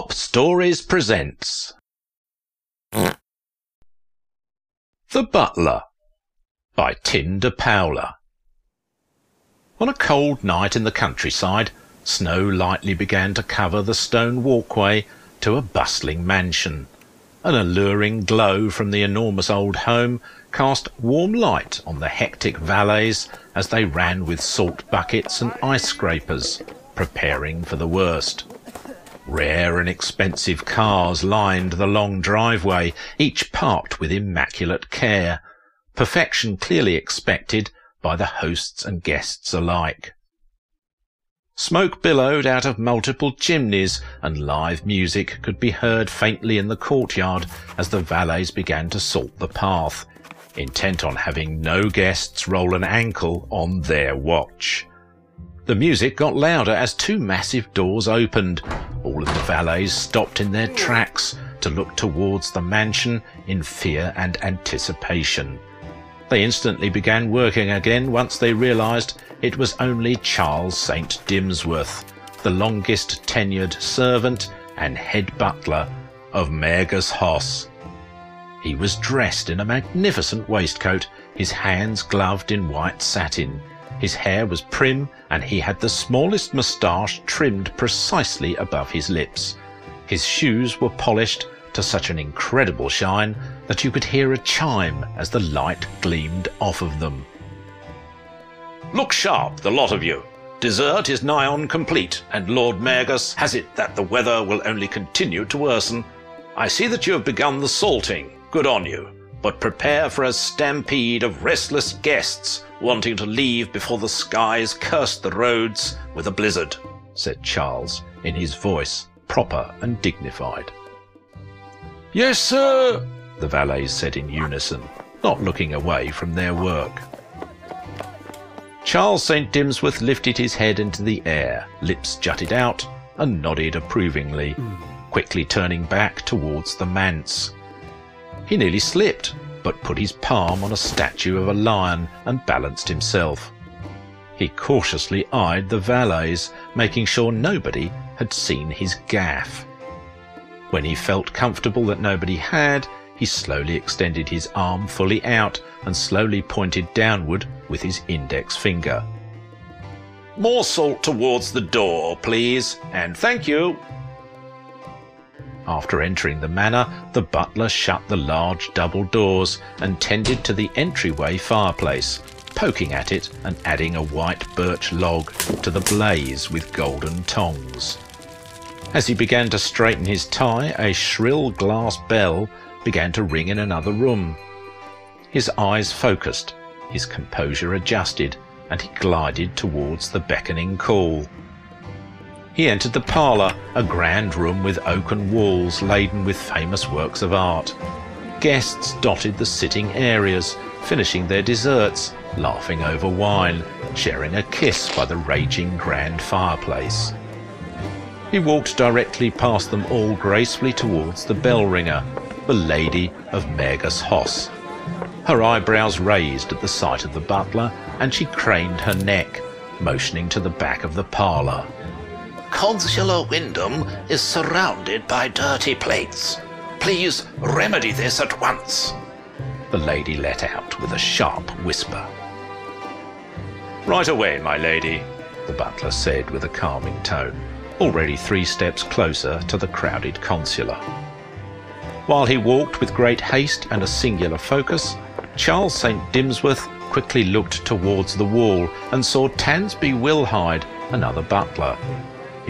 Slop Stories presents The Butler by Tim de. On a cold night in the countryside, snow lightly began to cover the stone walkway to a bustling mansion. An alluring glow from the enormous old home cast warm light on the hectic valets as they ran with salt buckets and ice scrapers, preparing for the worst. Rare and expensive cars lined the long driveway, each parked with immaculate care, perfection clearly expected by the hosts and guests alike. Smoke billowed out of multiple chimneys, and live music could be heard faintly in the courtyard as the valets began to salt the path, intent on having no guests roll an ankle on their watch. The music got louder as two massive doors opened. All of the valets stopped in their tracks to look towards the mansion in fear and anticipation. They instantly began working again once they realized it was only Charles St. Dimsworth, the longest tenured servant and head butler of Maregus Hoss. He was dressed in a magnificent waistcoat, his hands gloved in white satin. His hair was prim, and he had the smallest moustache trimmed precisely above his lips. His shoes were polished to such an incredible shine that you could hear a chime as the light gleamed off of them. Look sharp, the lot of you. Dessert is nigh on complete, and Lord Maregus has it that the weather will only continue to worsen. I see that you have begun the salting. Good on you. But prepare for a stampede of restless guests wanting to leave before the skies cursed the roads with a blizzard, said Charles in his voice, proper and dignified. Yes, sir, the valets said in unison, not looking away from their work. Charles St. Dimsworth lifted his head into the air, lips jutted out, and nodded approvingly, quickly turning back towards the manse. He nearly slipped, but put his palm on a statue of a lion and balanced himself. He cautiously eyed the valets, making sure nobody had seen his gaffe. When he felt comfortable that nobody had, he slowly extended his arm fully out and slowly pointed downward with his index finger. More salt towards the door, please, and thank you. After entering the manor, the butler shut the large double doors and tended to the entryway fireplace, poking at it and adding a white birch log to the blaze with golden tongs. As he began to straighten his tie, a shrill glass bell began to ring in another room. His eyes focused, his composure adjusted, and he glided towards the beckoning call. He entered the parlour, a grand room with oaken walls laden with famous works of art. Guests dotted the sitting areas, finishing their desserts, laughing over wine, sharing a kiss by the raging grand fireplace. He walked directly past them all gracefully towards the bell ringer, the lady of Maregus Hoss. Her eyebrows raised at the sight of the butler, and she craned her neck, motioning to the back of the parlour. Consular Wyndham is surrounded by dirty plates. Please remedy this at once. The lady let out with a sharp whisper. Right away, my lady, the butler said with a calming tone, already three steps closer to the crowded consular. While he walked with great haste and a singular focus, Charles St. Dimsworth quickly looked towards the wall and saw Tansby Wilhide, another butler,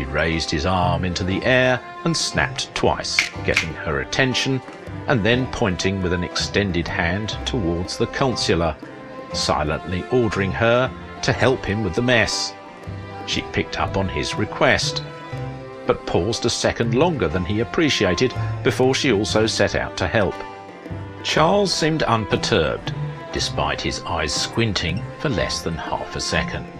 he raised his arm into the air and snapped twice, getting her attention, and then pointing with an extended hand towards the consular, silently ordering her to help him with the mess. She picked up on his request, but paused a second longer than he appreciated before she also set out to help. Charles seemed unperturbed, despite his eyes squinting for less than half a second.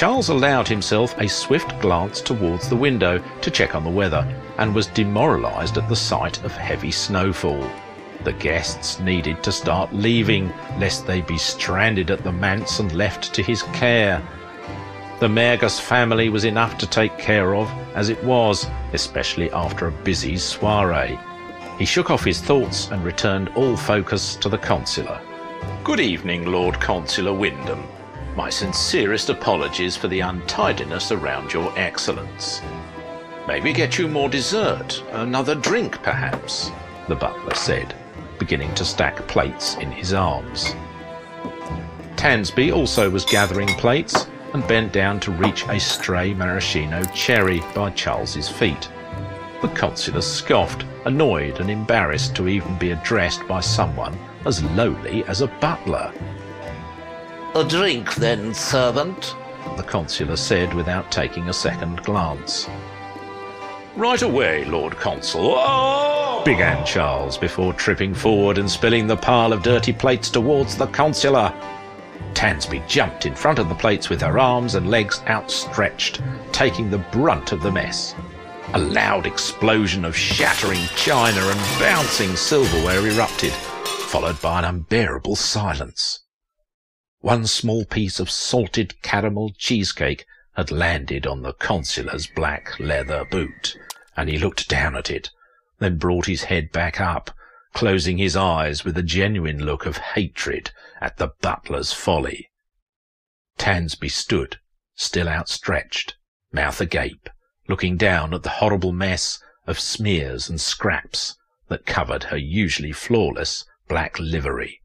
Charles allowed himself a swift glance towards the window to check on the weather, and was demoralized at the sight of heavy snowfall. The guests needed to start leaving, lest they be stranded at the manse and left to his care. The Mergus family was enough to take care of as it was, especially after a busy soiree. He shook off his thoughts and returned all focus to the consular. Good evening, Lord Consular Wyndham. My sincerest apologies for the untidiness around your excellence. May we get you more dessert? Another drink, perhaps? The butler said, beginning to stack plates in his arms. Tansby also was gathering plates and bent down to reach a stray maraschino cherry by Charles's feet. The consular scoffed, annoyed and embarrassed to even be addressed by someone as lowly as a butler. A drink then, servant, the consular said without taking a second glance. Right away, Lord Consul. Oh! began Charles before tripping forward and spilling the pile of dirty plates towards the consular. Tansby jumped in front of the plates with her arms and legs outstretched, taking the brunt of the mess. A loud explosion of shattering china and bouncing silverware erupted, followed by an unbearable silence. One small piece of salted caramel cheesecake had landed on the consular's black leather boot, and he looked down at it, then brought his head back up, closing his eyes with a genuine look of hatred at the butler's folly. Tansby stood, still outstretched, mouth agape, looking down at the horrible mess of smears and scraps that covered her usually flawless black livery.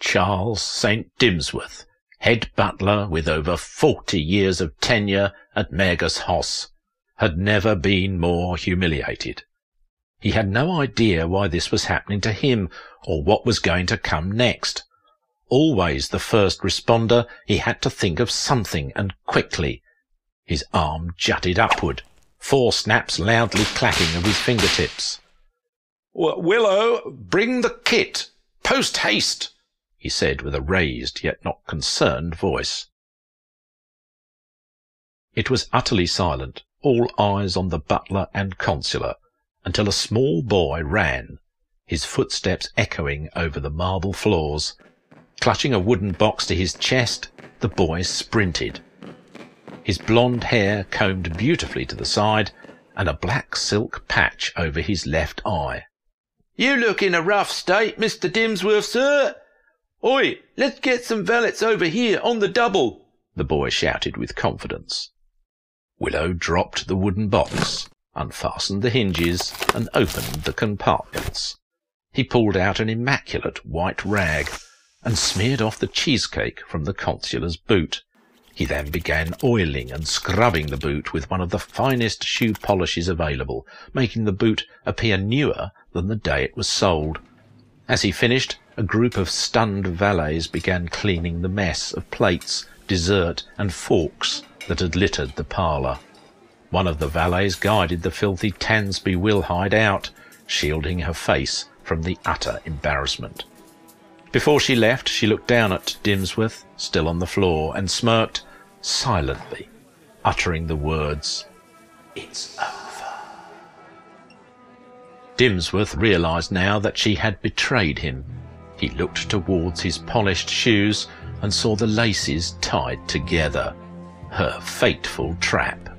Charles St. Dimsworth, head butler with over forty years of tenure at Mergus House, had never been more humiliated. He had no idea why this was happening to him or what was going to come next. Always the first responder, he had to think of something and quickly. His arm jutted upward, four snaps loudly clacking of his fingertips. Willow, bring the kit, post haste, he said with a raised yet not concerned voice. It was utterly silent, all eyes on the butler and consular, until a small boy ran, his footsteps echoing over the marble floors. Clutching a wooden box to his chest, the boy sprinted. His blonde hair combed beautifully to the side, and a black silk patch over his left eye. You look in a rough state, Mr. Dimsworth, sir. Oi, let's get some valets over here on the double, the boy shouted with confidence. Willow dropped the wooden box unfastened the hinges, and opened the compartments. He pulled out an immaculate white rag and smeared off the cheesecake from the consular's boot. He then began oiling and scrubbing the boot with one of the finest shoe polishes available, making the boot appear newer than the day it was sold. As he finished, a group of stunned valets began cleaning the mess of plates, dessert, and forks that had littered the parlour. One of the valets guided the filthy Tansby Wilhide out, shielding her face from the utter embarrassment. Before she left, she looked down at Dimsworth, still on the floor, and smirked silently, uttering the words, It's over. Dimsworth realized now that she had betrayed him. He looked towards his polished shoes and saw the laces tied together. Her fateful trap.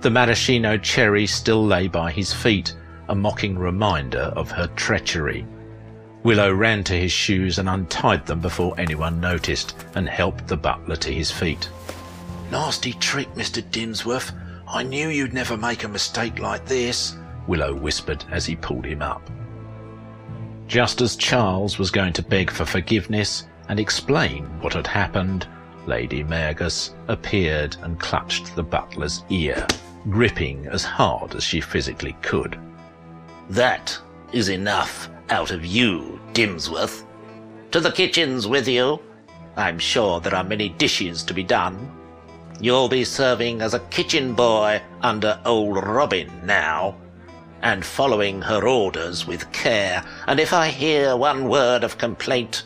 The maraschino cherry still lay by his feet, a mocking reminder of her treachery. Willow ran to his shoes and untied them before anyone noticed, and helped the butler to his feet. Nasty trick, Mr. Dimsworth. I knew you'd never make a mistake like this, Willow whispered as he pulled him up. Just as Charles was going to beg for forgiveness and explain what had happened, Lady Mergus appeared and clutched the butler's ear gripping as hard as she physically could. That is enough out of you, Dimsworth. To the kitchens with you. I'm sure there are many dishes to be done. You'll be serving as a kitchen boy under old Robin now, and following her orders with care, and if I hear one word of complaint,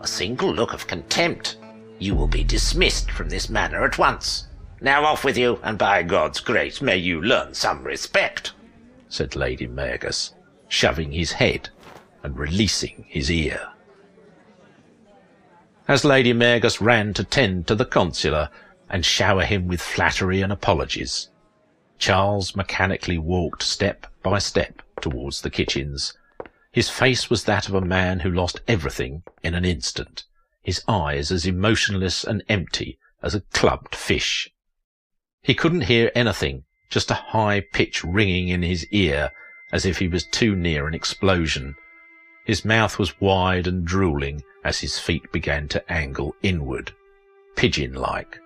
a single look of contempt, you will be dismissed from this manor at once. Now off with you, and by God's grace may you learn some respect, said Lady Mergus, shoving his head and releasing his ear. as Lady Mergus ran to tend to the consular and shower him with flattery and apologies. Charles mechanically walked step by step towards the kitchens. His face was that of a man who lost everything in an instant, his eyes as emotionless and empty as a clubbed fish. He couldn't hear anything, just a high pitch ringing in his ear as if he was too near an explosion. His mouth was wide and drooling as his feet began to angle inward, pigeon-like.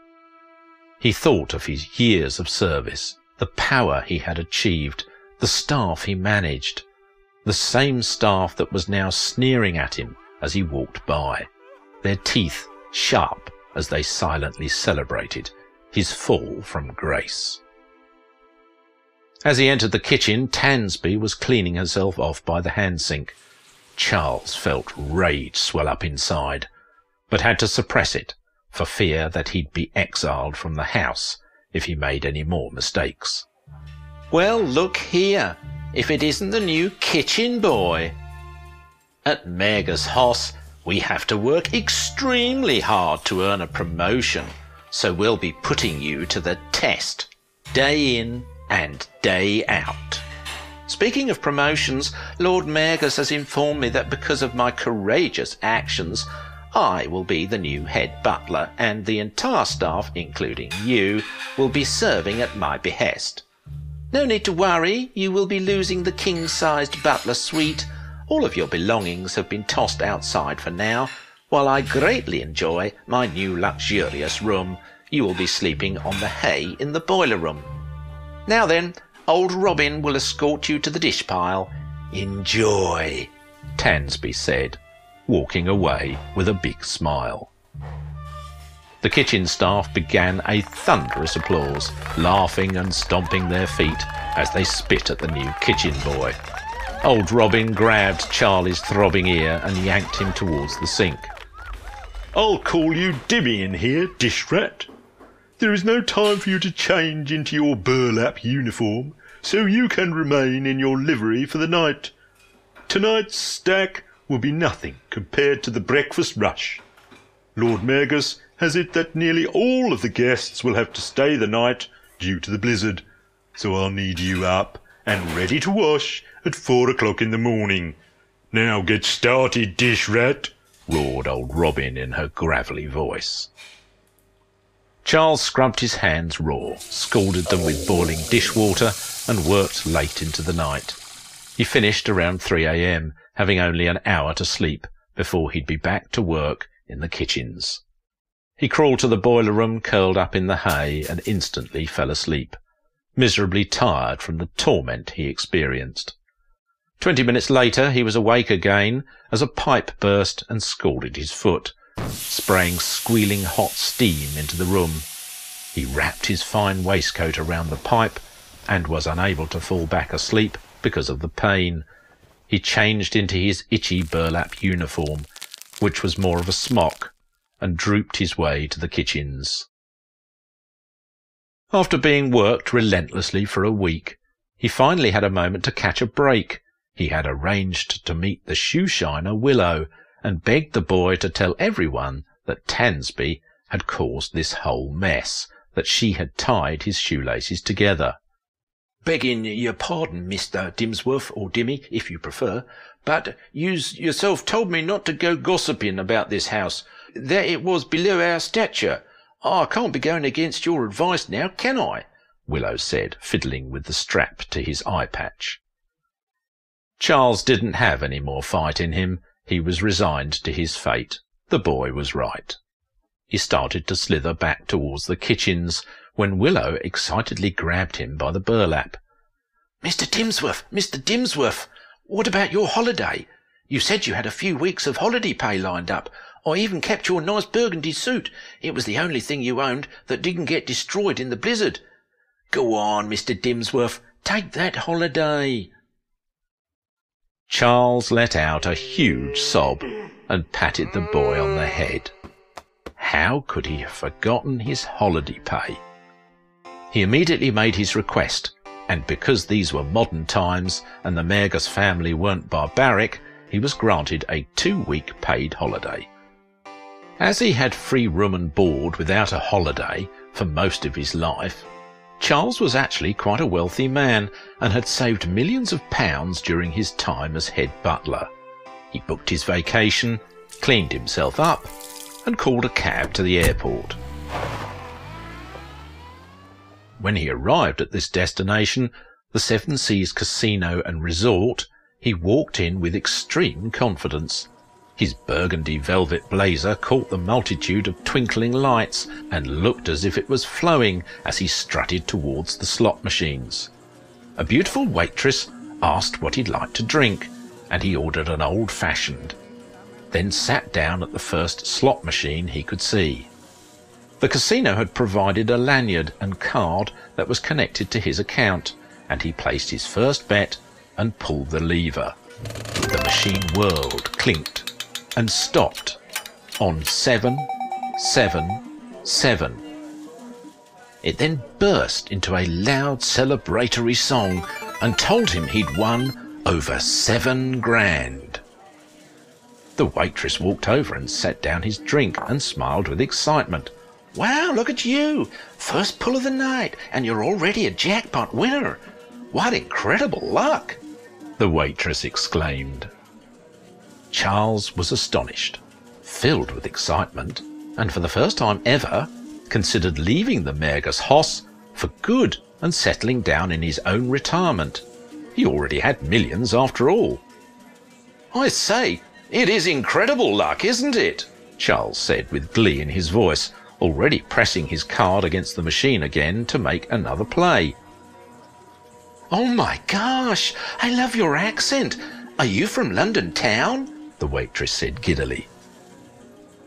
He thought of his years of service, the power he had achieved, the staff he managed, the same staff that was now sneering at him as he walked by, their teeth sharp as they silently celebrated his fall from grace. As he entered the kitchen, Tansby was cleaning herself off by the hand sink. Charles felt rage swell up inside, but had to suppress it for fear that he'd be exiled from the house if he made any more mistakes. Well, look here, if it isn't the new kitchen boy. At Mergus Hoss, we have to work extremely hard to earn a promotion, so we'll be putting you to the test, day in and day out. Speaking of promotions, Lord Mergus has informed me that because of my courageous actions, I will be the new head butler, and the entire staff, including you, will be serving at my behest. No need to worry, you will be losing the king sized butler suite. All of your belongings have been tossed outside for now. While I greatly enjoy my new luxurious room, you will be sleeping on the hay in the boiler room. Now then, old Robin will escort you to the dish pile. Enjoy, Tansby said, walking away with a big smile. The kitchen staff began a thunderous applause, laughing and stomping their feet as they spit at the new kitchen boy. Old Robin grabbed Charlie's throbbing ear and yanked him towards the sink. I'll call you Dimmy in here, dish rat. There is no time for you to change into your burlap uniform, so you can remain in your livery for the night. Tonight's stack will be nothing compared to the breakfast rush. Lord Mergus has it that nearly all of the guests will have to stay the night due to the blizzard, so I'll need you up and ready to wash at four o'clock in the morning. Now get started, dish rat, roared old Robin in her gravelly voice. Charles scrubbed his hands raw, scalded them with boiling dishwater, and worked late into the night. He finished around 3 a.m., having only an hour to sleep before he'd be back to work in the kitchens. He crawled to the boiler room, curled up in the hay, and instantly fell asleep, miserably tired from the torment he experienced. Twenty minutes later he was awake again as a pipe burst and scalded his foot spraying squealing hot steam into the room. He wrapped his fine waistcoat around the pipe and was unable to fall back asleep because of the pain. He changed into his itchy burlap uniform, which was more of a smock, and drooped his way to the kitchens. After being worked relentlessly for a week, he finally had a moment to catch a break. He had arranged to meet the shoe shiner Willow and begged the boy to tell everyone that Tansby had caused this whole mess, that she had tied his shoelaces together. Begging your pardon, Mr. Dimsworth, or Dimmy, if you prefer, but yous yourself told me not to go gossiping about this house, that it was below our stature. I can't be going against your advice now, can I? Willow said, fiddling with the strap to his eye patch. Charles didn't have any more fight in him, he was resigned to his fate. The boy was right. He started to slither back towards the kitchens when Willow excitedly grabbed him by the burlap. Mr. Dimsworth, Mr. Dimsworth, what about your holiday? You said you had a few weeks of holiday pay lined up. I even kept your nice burgundy suit. It was the only thing you owned that didn't get destroyed in the blizzard. Go on, Mr. Dimsworth, take that holiday. Charles let out a huge sob and patted the boy on the head. How could he have forgotten his holiday pay? He immediately made his request, and because these were modern times and the Mergus family weren't barbaric, he was granted a two-week paid holiday. As he had free room and board without a holiday for most of his life, Charles was actually quite a wealthy man and had saved millions of pounds during his time as head butler. He booked his vacation, cleaned himself up, and called a cab to the airport. When he arrived at this destination, the Seven Seas Casino and Resort, he walked in with extreme confidence. His burgundy velvet blazer caught the multitude of twinkling lights and looked as if it was flowing as he strutted towards the slot machines. A beautiful waitress asked what he'd like to drink, and he ordered an old fashioned, then sat down at the first slot machine he could see. The casino had provided a lanyard and card that was connected to his account, and he placed his first bet and pulled the lever. The machine whirled, clinked, and stopped on seven, seven, seven. It then burst into a loud celebratory song and told him he'd won over seven grand. The waitress walked over and set down his drink and smiled with excitement. Wow, look at you! First pull of the night, and you're already a jackpot winner! What incredible luck! The waitress exclaimed. Charles was astonished, filled with excitement, and for the first time ever considered leaving the Magus Hoss for good and settling down in his own retirement. He already had millions after all. I say, it is incredible luck, isn't it? Charles said with glee in his voice, already pressing his card against the machine again to make another play. Oh my gosh, I love your accent. Are you from London town? The waitress said giddily.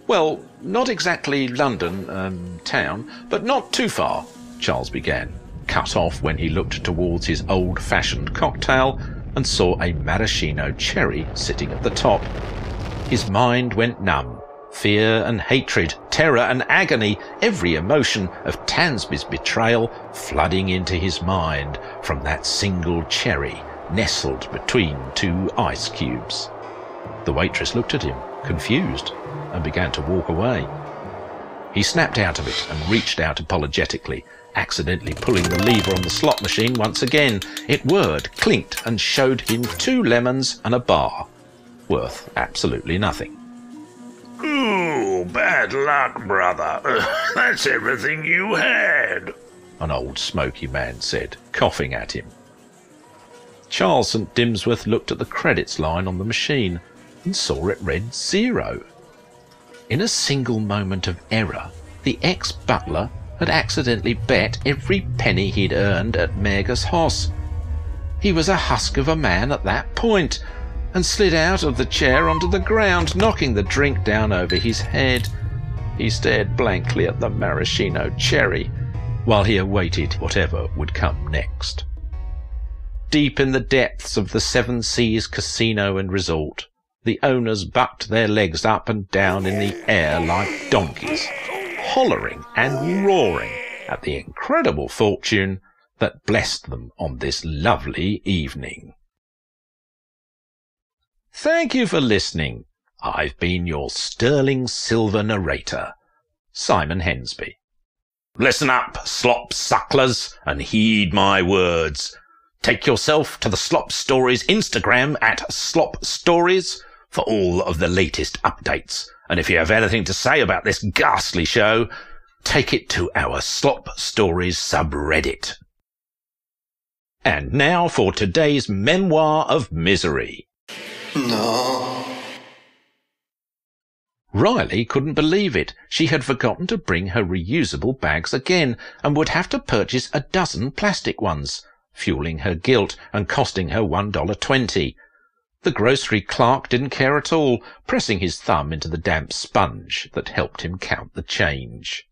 Well, not exactly London um, town, but not too far, Charles began, cut off when he looked towards his old fashioned cocktail and saw a maraschino cherry sitting at the top. His mind went numb. Fear and hatred, terror and agony, every emotion of Tansby's betrayal flooding into his mind from that single cherry nestled between two ice cubes. The waitress looked at him, confused, and began to walk away. He snapped out of it and reached out apologetically, accidentally pulling the lever on the slot machine once again. It whirred, clinked, and showed him two lemons and a bar, worth absolutely nothing. Ooh, bad luck, brother. That's everything you had, an old smoky man said, coughing at him. Charles St. Dimsworth looked at the credits line on the machine and saw it read zero. In a single moment of error, the ex-butler had accidentally bet every penny he'd earned at Magus Hoss. He was a husk of a man at that point, and slid out of the chair onto the ground, knocking the drink down over his head. He stared blankly at the maraschino cherry, while he awaited whatever would come next. Deep in the depths of the Seven Seas Casino and Resort, the owners bucked their legs up and down in the air like donkeys, hollering and roaring at the incredible fortune that blessed them on this lovely evening. Thank you for listening. I've been your sterling silver narrator, Simon Hensby. Listen up, slop sucklers, and heed my words. Take yourself to the Slop Stories Instagram at Slop Stories for all of the latest updates. And if you have anything to say about this ghastly show, take it to our Slop Stories subreddit. And now for today's memoir of misery. No. Riley couldn't believe it. She had forgotten to bring her reusable bags again and would have to purchase a dozen plastic ones, fueling her guilt and costing her $1.20. The grocery clerk didn't care at all, pressing his thumb into the damp sponge that helped him count the change.